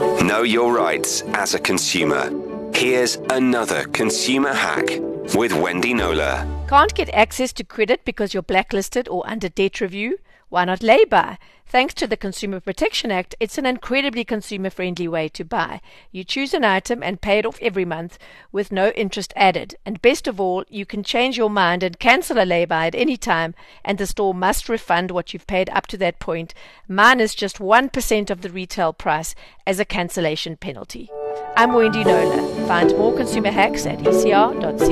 Know your rights as a consumer. Here's another consumer hack with Wendy Knowler. Can't get access to credit because you're blacklisted or under debt review? Why not lay by? Thanks to the Consumer Protection Act, it's an incredibly consumer friendly way to buy. You choose an item and pay it off every month with no interest added. And best of all, you can change your mind and cancel a lay by at any time, and the store must refund what you've paid up to that point, minus just 1% of the retail price as a cancellation penalty. I'm Wendy Knowler. Find more consumer hacks at ecr.co.za.